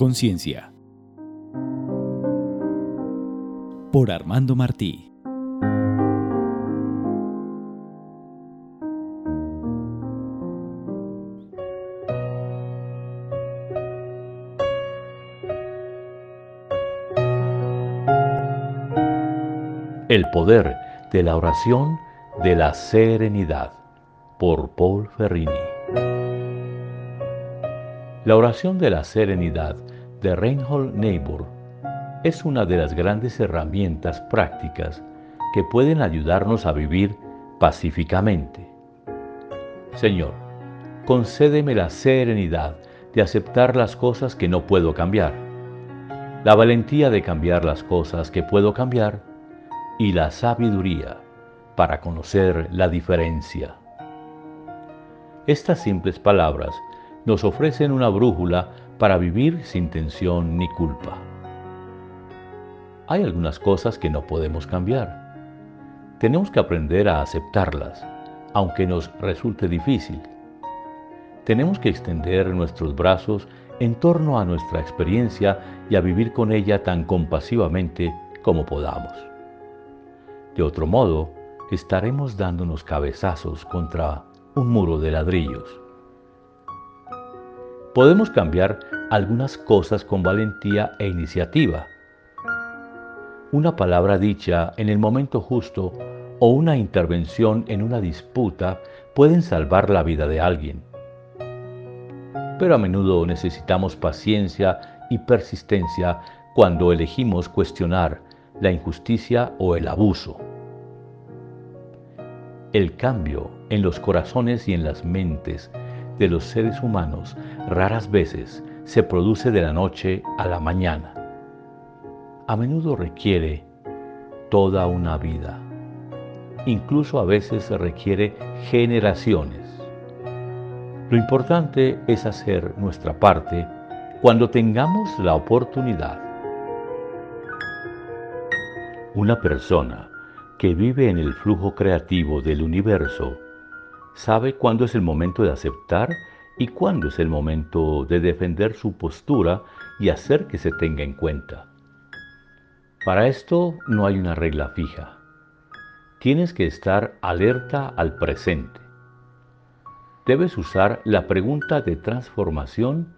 conciencia. Por Armando Martí. El poder de la oración de la serenidad por Paul Ferrini. La oración de la serenidad de Reinhold Niebuhr es una de las grandes herramientas prácticas que pueden ayudarnos a vivir pacíficamente. Señor, concédeme la serenidad de aceptar las cosas que no puedo cambiar, la valentía de cambiar las cosas que puedo cambiar y la sabiduría para conocer la diferencia. Estas simples palabras nos ofrecen una brújula para vivir sin tensión ni culpa. Hay algunas cosas que no podemos cambiar. Tenemos que aprender a aceptarlas, aunque nos resulte difícil. Tenemos que extender nuestros brazos en torno a nuestra experiencia y a vivir con ella tan compasivamente como podamos. De otro modo, estaremos dándonos cabezazos contra un muro de ladrillos. Podemos cambiar algunas cosas con valentía e iniciativa. Una palabra dicha en el momento justo o una intervención en una disputa pueden salvar la vida de alguien. Pero a menudo necesitamos paciencia y persistencia cuando elegimos cuestionar la injusticia o el abuso. El cambio en los corazones y en las mentes de los seres humanos raras veces se produce de la noche a la mañana. A menudo requiere toda una vida. Incluso a veces requiere generaciones. Lo importante es hacer nuestra parte cuando tengamos la oportunidad. Una persona que vive en el flujo creativo del universo sabe cuándo es el momento de aceptar y cuándo es el momento de defender su postura y hacer que se tenga en cuenta. Para esto no hay una regla fija. Tienes que estar alerta al presente. Debes usar la pregunta de transformación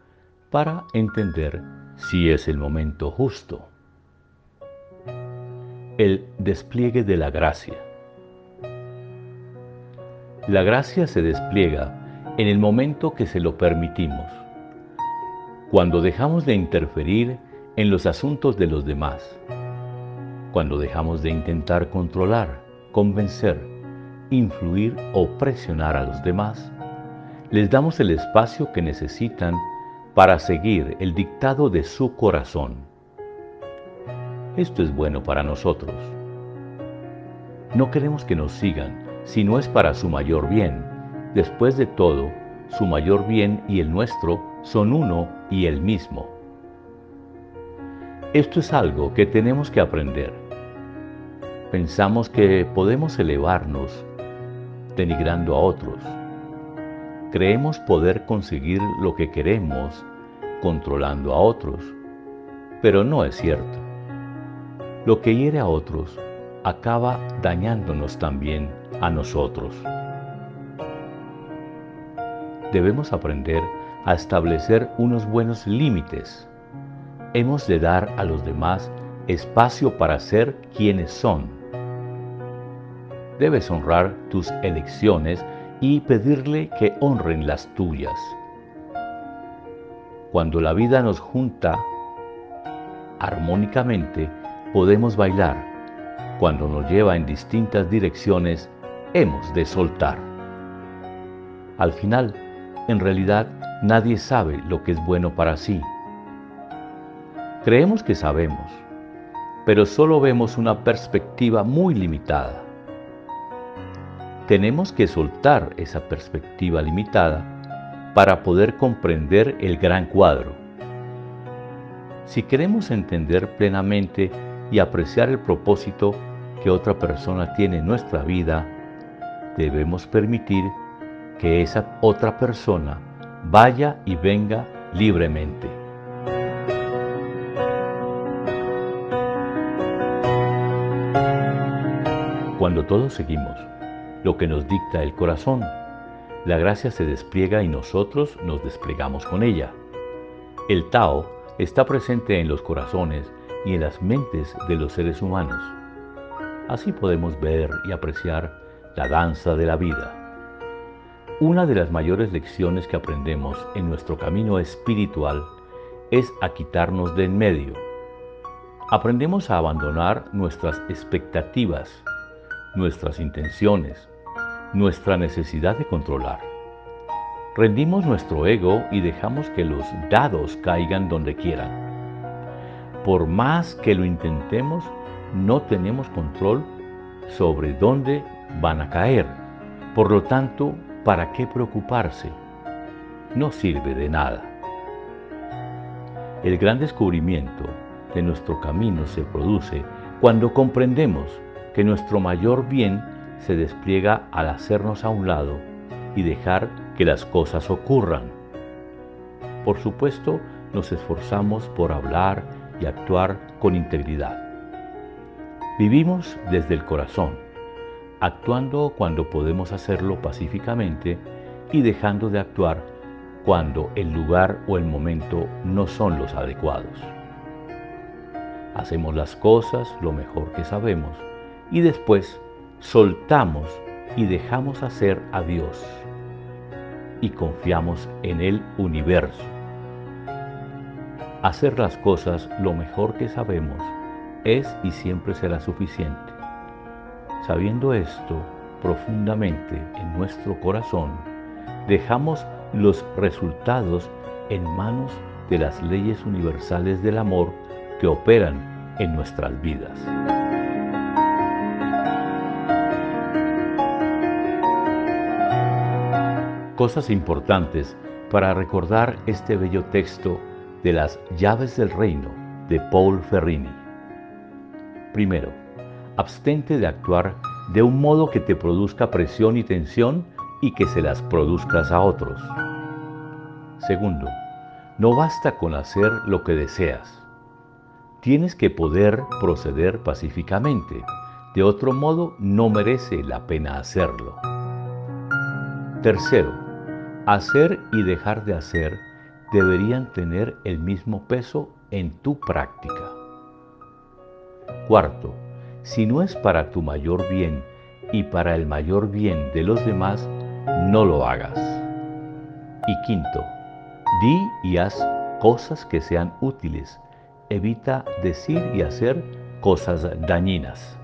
para entender si es el momento justo. El despliegue de la gracia. La gracia se despliega en el momento que se lo permitimos, cuando dejamos de interferir en los asuntos de los demás, cuando dejamos de intentar controlar, convencer, influir o presionar a los demás, les damos el espacio que necesitan para seguir el dictado de su corazón. Esto es bueno para nosotros. No queremos que nos sigan, si no es para su mayor bien. Después de todo, su mayor bien y el nuestro son uno y el mismo. Esto es algo que tenemos que aprender. Pensamos que podemos elevarnos denigrando a otros. Creemos poder conseguir lo que queremos controlando a otros, pero no es cierto. Lo que hiere a otros acaba dañándonos también a nosotros. Debemos aprender a establecer unos buenos límites. Hemos de dar a los demás espacio para ser quienes son. Debes honrar tus elecciones y pedirle que honren las tuyas. Cuando la vida nos junta armónicamente, podemos bailar. Cuando nos lleva en distintas direcciones, hemos de soltar. Al final, en realidad, nadie sabe lo que es bueno para sí. Creemos que sabemos, pero solo vemos una perspectiva muy limitada. Tenemos que soltar esa perspectiva limitada para poder comprender el gran cuadro. Si queremos entender plenamente y apreciar el propósito que otra persona tiene en nuestra vida, debemos permitir que esa otra persona vaya y venga libremente. Cuando todos seguimos lo que nos dicta el corazón, la gracia se despliega y nosotros nos desplegamos con ella. El Tao está presente en los corazones y en las mentes de los seres humanos. Así podemos ver y apreciar la danza de la vida. Una de las mayores lecciones que aprendemos en nuestro camino espiritual es a quitarnos de en medio. Aprendemos a abandonar nuestras expectativas, nuestras intenciones, nuestra necesidad de controlar. Rendimos nuestro ego y dejamos que los dados caigan donde quieran. Por más que lo intentemos, no tenemos control sobre dónde van a caer. Por lo tanto, ¿para qué preocuparse? No sirve de nada. El gran descubrimiento de nuestro camino se produce cuando comprendemos que nuestro mayor bien se despliega al hacernos a un lado y dejar que las cosas ocurran. Por supuesto, nos esforzamos por hablar y actuar con integridad. Vivimos desde el corazón, actuando cuando podemos hacerlo pacíficamente y dejando de actuar cuando el lugar o el momento no son los adecuados. Hacemos las cosas lo mejor que sabemos y después soltamos y dejamos hacer a Dios y confiamos en el universo. Hacer las cosas lo mejor que sabemos es y siempre será suficiente. Sabiendo esto profundamente en nuestro corazón, dejamos los resultados en manos de las leyes universales del amor que operan en nuestras vidas. Cosas importantes para recordar este bello texto de las llaves del reino de Paul Ferrini. Primero, abstente de actuar de un modo que te produzca presión y tensión y que se las produzcas a otros. Segundo, no basta con hacer lo que deseas. Tienes que poder proceder pacíficamente. De otro modo, no merece la pena hacerlo. Tercero, hacer y dejar de hacer deberían tener el mismo peso en tu práctica. Cuarto, si no es para tu mayor bien y para el mayor bien de los demás, no lo hagas. Y quinto, di y haz cosas que sean útiles. Evita decir y hacer cosas dañinas.